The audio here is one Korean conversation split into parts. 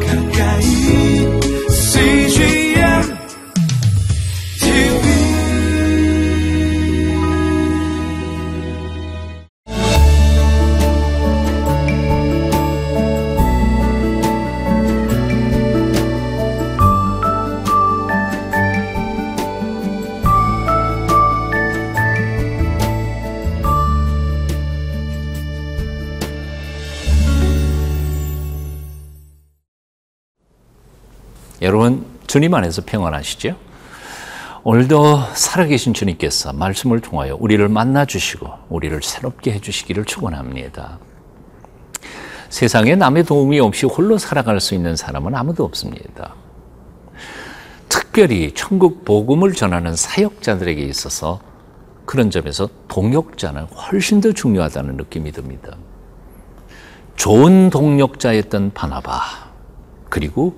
가까 여러분 주님 안에서 평안하시죠? 오늘도 살아계신 주님께서 말씀을 통하여 우리를 만나 주시고 우리를 새롭게 해 주시기를 축원합니다. 세상에 남의 도움이 없이 홀로 살아갈 수 있는 사람은 아무도 없습니다. 특별히 천국 복음을 전하는 사역자들에게 있어서 그런 점에서 동역자는 훨씬 더 중요하다는 느낌이 듭니다. 좋은 동역자였던 바나바 그리고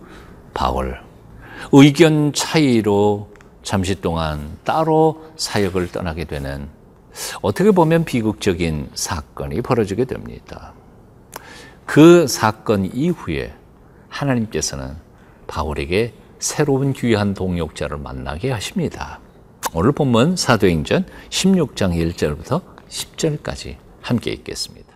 바울 의견 차이로 잠시 동안 따로 사역을 떠나게 되는 어떻게 보면 비극적인 사건이 벌어지게 됩니다. 그 사건 이후에 하나님께서는 바울에게 새로운 귀한 동역자를 만나게 하십니다. 오늘 본문 사도행전 16장 1절부터 10절까지 함께 읽겠습니다.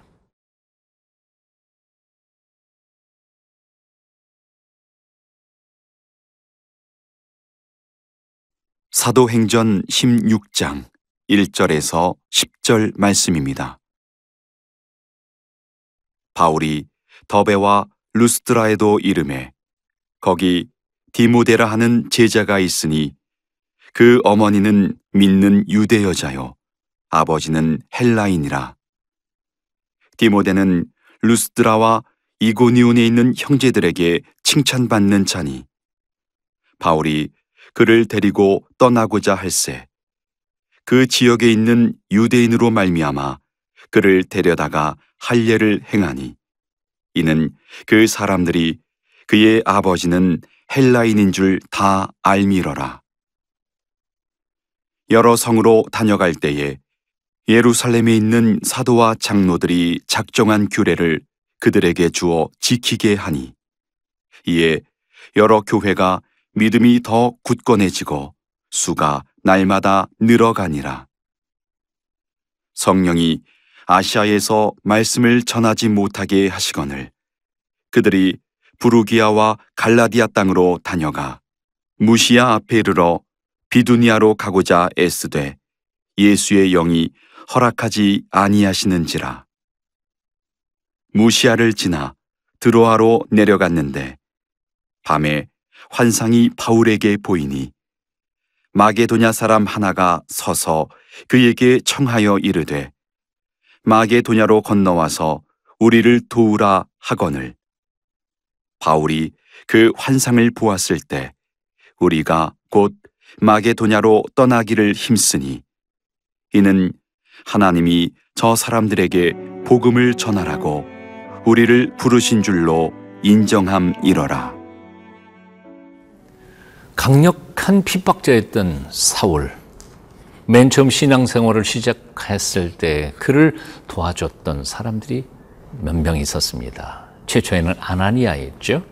사도행전 16장 1절에서 10절 말씀입니다. 바울이 더베와 루스드라에도 이름해 거기 디모데라 하는 제자가 있으니 그 어머니는 믿는 유대 여자요 아버지는 헬라인이라 디모데는 루스드라와 이고니온에 있는 형제들에게 칭찬받는 자니 바울이 그를 데리고 떠나고자 할세. 그 지역에 있는 유대인으로 말미암아 그를 데려다가 할례를 행하니 이는 그 사람들이 그의 아버지는 헬라인인 줄 다 알미러라. 여러 성으로 다녀갈 때에 예루살렘에 있는 사도와 장로들이 작정한 규례를 그들에게 주어 지키게 하니 이에 여러 교회가 믿음이 더 굳건해지고 수가 날마다 늘어가니라. 성령이 아시아에서 말씀을 전하지 못하게 하시거늘 그들이 부르기아와 갈라디아 땅으로 다녀가 무시아 앞에 이르러 비두니아로 가고자 애쓰되 예수의 영이 허락하지 아니하시는지라. 무시아를 지나 드로아로 내려갔는데 밤에 환상이 바울에게 보이니 마게도냐 사람 하나가 서서 그에게 청하여 이르되 마게도냐로 건너와서 우리를 도우라 하거늘 바울이 그 환상을 보았을 때 우리가 곧 마게도냐로 떠나기를 힘쓰니 이는 하나님이 저 사람들에게 복음을 전하라고 우리를 부르신 줄로 인정함 이러라. 강력한 핍박자였던 사울. 맨 처음 신앙생활을 시작했을 때 그를 도와줬던 사람들이 몇 명 있었습니다. 최초에는 아나니아였죠.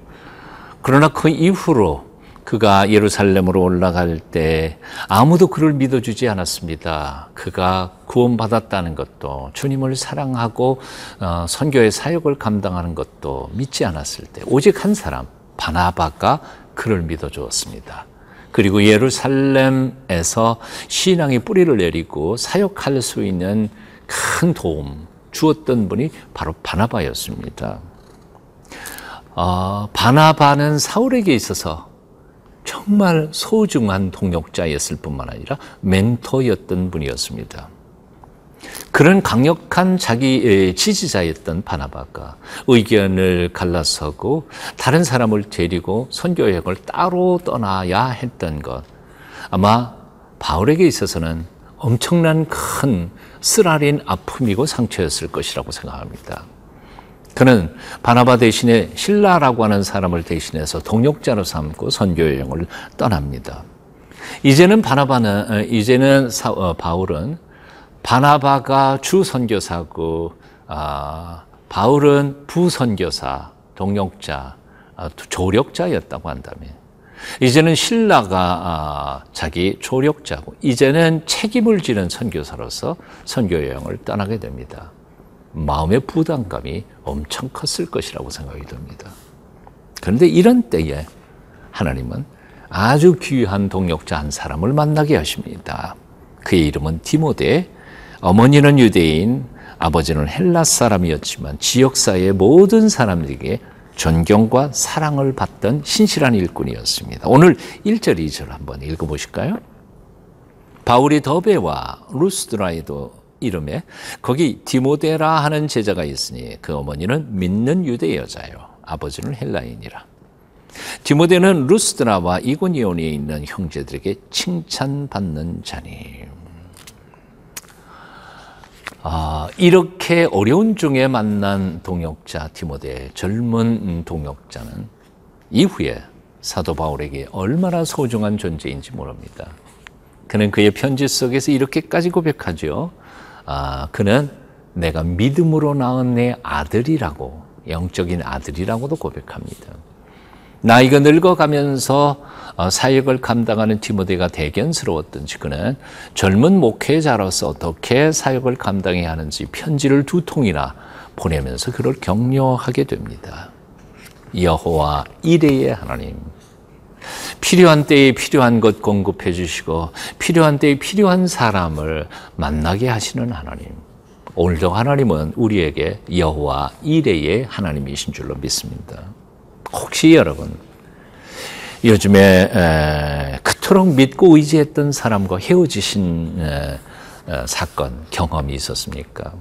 그러나 그 이후로 그가 예루살렘으로 올라갈 때 아무도 그를 믿어주지 않았습니다. 그가 구원받았다는 것도 주님을 사랑하고 어, 선교의 사역을 감당하는 것도 믿지 않았을 때 오직 한 사람 바나바가 그를 믿어 주었습니다. 그리고 예루살렘에서 신앙의 뿌리를 내리고 사역할 수 있는 큰 도움 주었던 분이 바로 바나바였습니다. 어, 바나바는 사울에게 있어서 정말 소중한 동역자였을 뿐만 아니라 멘토였던 분이었습니다. 그런 강력한 자기 지지자였던 바나바가 의견을 갈라서고 다른 사람을 데리고 선교 여행을 따로 떠나야 했던 것. 아마 바울에게 있어서는 엄청난 큰 쓰라린 아픔이고 상처였을 것이라고 생각합니다. 그는 바나바 대신에 신라라고 하는 사람을 대신해서 동역자로 삼고 선교 여행을 떠납니다. 이제는 바나바는 이제는 사, 어, 바울은 바나바가 주 선교사고 아, 바울은 부선교사 동역자 아, 조력자였다고 한다면 이제는 신라가 아, 자기 조력자고 이제는 책임을 지는 선교사로서 선교 여행을 떠나게 됩니다. 마음의 부담감이 엄청 컸을 것이라고 생각이 듭니다. 그런데 이런 때에 하나님은 아주 귀한 동역자 한 사람을 만나게 하십니다. 그의 이름은 디모데, 어머니는 유대인, 아버지는 헬라 사람이었지만 지역 사회의 모든 사람들에게 존경과 사랑을 받던 신실한 일꾼이었습니다. 오늘 1절, 2절 한번 읽어보실까요? 바울이 더베와 루스드라에도 이름에 거기 디모데라 하는 제자가 있으니 그 어머니는 믿는 유대 여자요. 아버지는 헬라인이라. 디모데는 루스드라와 이고니온에 있는 형제들에게 칭찬받는 자니. 아, 이렇게 어려운 중에 만난 동역자 디모데 젊은 동역자는 이후에 사도 바울에게 얼마나 소중한 존재인지 모릅니다. 그는 그의 편지 속에서 이렇게까지 고백하죠. 아, 그는 내가 믿음으로 낳은 내 아들이라고 영적인 아들이라고도 고백합니다. 나이가 늙어가면서 어, 사역을 감당하는 디모데가 대견스러웠던지 그는 젊은 목회자로서 어떻게 사역을 감당해야 하는지 편지를 두 통이나 보내면서 그를 격려하게 됩니다. 여호와 이레의 하나님 필요한 때에 필요한 것 공급해 주시고 필요한 때에 필요한 사람을 만나게 하시는 하나님. 오늘도 하나님은 우리에게 여호와 이레의 하나님이신 줄로 믿습니다. 혹시 여러분 요즘에 에, 그토록 믿고 의지했던 사람과 헤어지신 사건 경험이 있었습니까?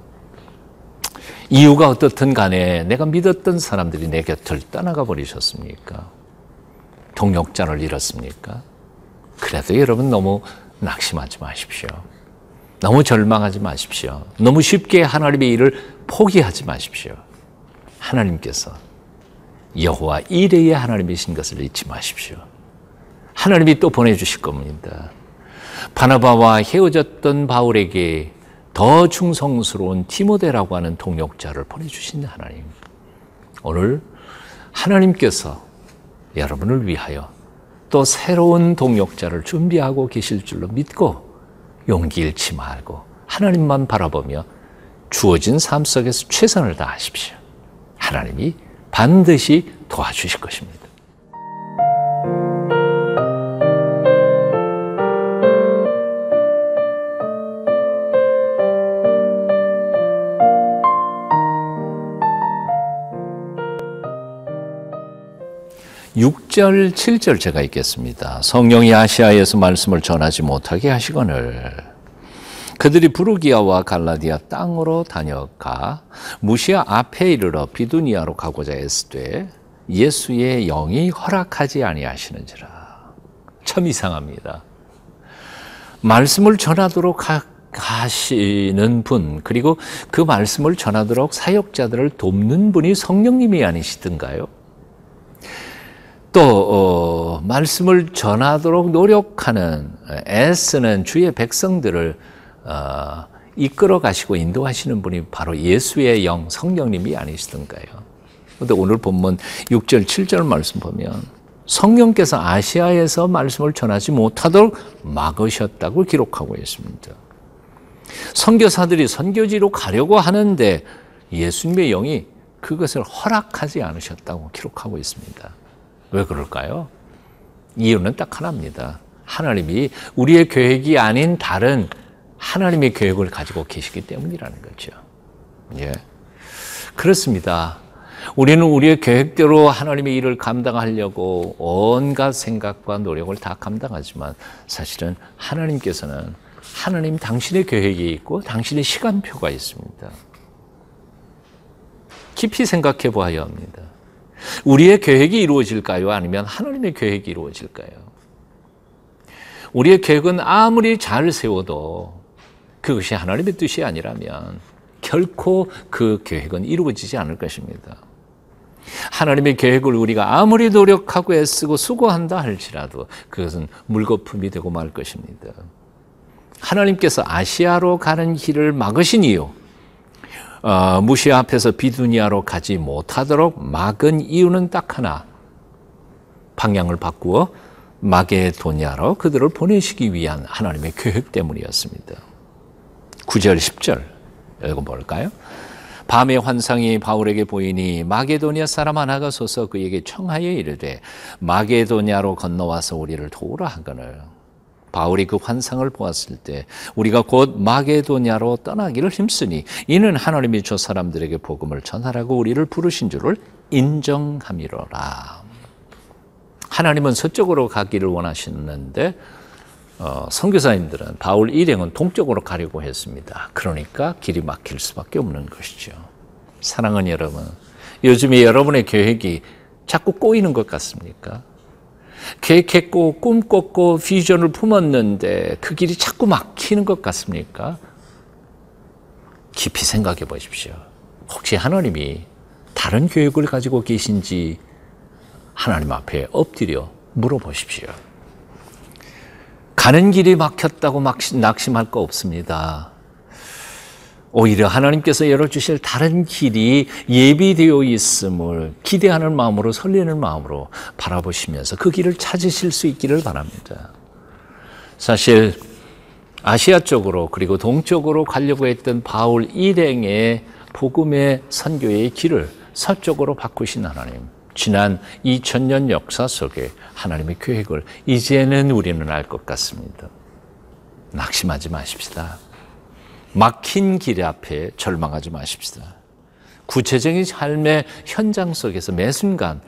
이유가 어떻든 간에 내가 믿었던 사람들이 내 곁을 떠나가 버리셨습니까? 동역자를 잃었습니까? 그래도 여러분 너무 낙심하지 마십시오. 너무 절망하지 마십시오. 너무 쉽게 하나님의 일을 포기하지 마십시오. 하나님께서 여호와 이레의 하나님이신 것을 잊지 마십시오. 하나님이 또 보내주실 겁니다. 바나바와 헤어졌던 바울에게 더 충성스러운 티모데라고 하는 동역자를 보내주신 하나님. 오늘 하나님께서 여러분을 위하여 또 새로운 동역자를 준비하고 계실 줄로 믿고 용기 잃지 말고 하나님만 바라보며 주어진 삶 속에서 최선을 다하십시오. 하나님이 반드시 도와주실 것입니다. 6절, 7절 제가 읽겠습니다. 성령이 아시아에서 말씀을 전하지 못하게 하시거늘 그들이 부르기아와 갈라디아 땅으로 다녀가 무시아 앞에 이르러 비두니아로 가고자 했으되 예수의 영이 허락하지 아니하시는지라. 참 이상합니다. 말씀을 전하도록 하시는 분 그리고 그 말씀을 전하도록 사역자들을 돕는 분이 성령님이 아니시던가요? 또 어, 말씀을 전하도록 노력하는 애쓰는 주의 백성들을 어, 이끌어 가시고 인도하시는 분이 바로 예수의 영 성령님이 아니시던가요? 근데 오늘 본문 6절 7절 말씀 보면 성령께서 아시아에서 말씀을 전하지 못하도록 막으셨다고 기록하고 있습니다. 선교사들이 선교지로 가려고 하는데 예수님의 영이 그것을 허락하지 않으셨다고 기록하고 있습니다. 왜 그럴까요? 이유는 딱 하나입니다. 하나님이 우리의 계획이 아닌 다른 하나님의 계획을 가지고 계시기 때문이라는 거죠. 예. 그렇습니다. 우리는 우리의 계획대로 하나님의 일을 감당하려고 온갖 생각과 노력을 다 감당하지만 사실은 하나님께서는 하나님 당신의 계획이 있고 당신의 시간표가 있습니다. 깊이 생각해 보아야 합니다. 우리의 계획이 이루어질까요? 아니면 하나님의 계획이 이루어질까요? 우리의 계획은 아무리 잘 세워도 그것이 하나님의 뜻이 아니라면 결코 그 계획은 이루어지지 않을 것입니다. 하나님의 계획을 우리가 아무리 노력하고 애쓰고 수고한다 할지라도 그것은 물거품이 되고 말 것입니다. 하나님께서 아시아로 가는 길을 막으신 이유, 어, 무시아 앞에서 비두니아로 가지 못하도록 막은 이유는 딱 하나, 방향을 바꾸어 마게도냐로 그들을 보내시기 위한 하나님의 계획 때문이었습니다. 9절 10절 읽어볼까요? 밤의 환상이 바울에게 보이니 마게도냐 사람 하나가 서서 그에게 청하여 이르되 마게도냐로 건너와서 우리를 도우라 하거늘 바울이 그 환상을 보았을 때 우리가 곧 마게도냐로 떠나기를 힘쓰니 이는 하나님이 저 사람들에게 복음을 전하라고 우리를 부르신 줄을 인정함이로라. 하나님은 서쪽으로 가기를 원하시는데 어, 선교사님들은 바울 일행은 동쪽으로 가려고 했습니다. 그러니까 길이 막힐 수밖에 없는 것이죠. 사랑하는 여러분, 요즘에 여러분의 계획이 자꾸 꼬이는 것 같습니까? 계획했고 꿈꿨고 비전을 품었는데 그 길이 자꾸 막히는 것 같습니까? 깊이 생각해 보십시오. 혹시 하나님이 다른 계획을 가지고 계신지 하나님 앞에 엎드려 물어보십시오. 가는 길이 막혔다고 낙심할 거 없습니다. 오히려 하나님께서 열어주실 다른 길이 예비되어 있음을 기대하는 마음으로 설레는 마음으로 바라보시면서 그 길을 찾으실 수 있기를 바랍니다. 사실 아시아 쪽으로 그리고 동쪽으로 가려고 했던 바울 일행의 복음의 선교의 길을 서쪽으로 바꾸신 하나님. 지난 2000년 역사 속에 하나님의 계획을 이제는 우리는 알 것 같습니다. 낙심하지 마십시다. 막힌 길 앞에 절망하지 마십시다. 구체적인 삶의 현장 속에서 매 순간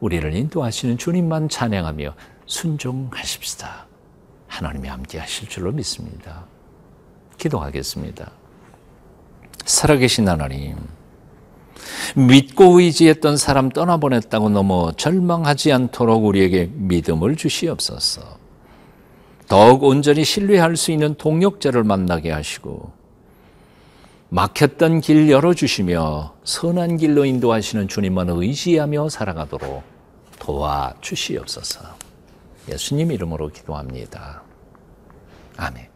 우리를 인도하시는 주님만 찬양하며 순종하십시다. 하나님이 함께 하실 줄로 믿습니다. 기도하겠습니다. 살아계신 하나님, 믿고 의지했던 사람 떠나보냈다고 너무 절망하지 않도록 우리에게 믿음을 주시옵소서. 더욱 온전히 신뢰할 수 있는 동력자를 만나게 하시고 막혔던 길 열어주시며 선한 길로 인도하시는 주님만 의지하며 살아가도록 도와 주시옵소서. 예수님 이름으로 기도합니다. 아멘.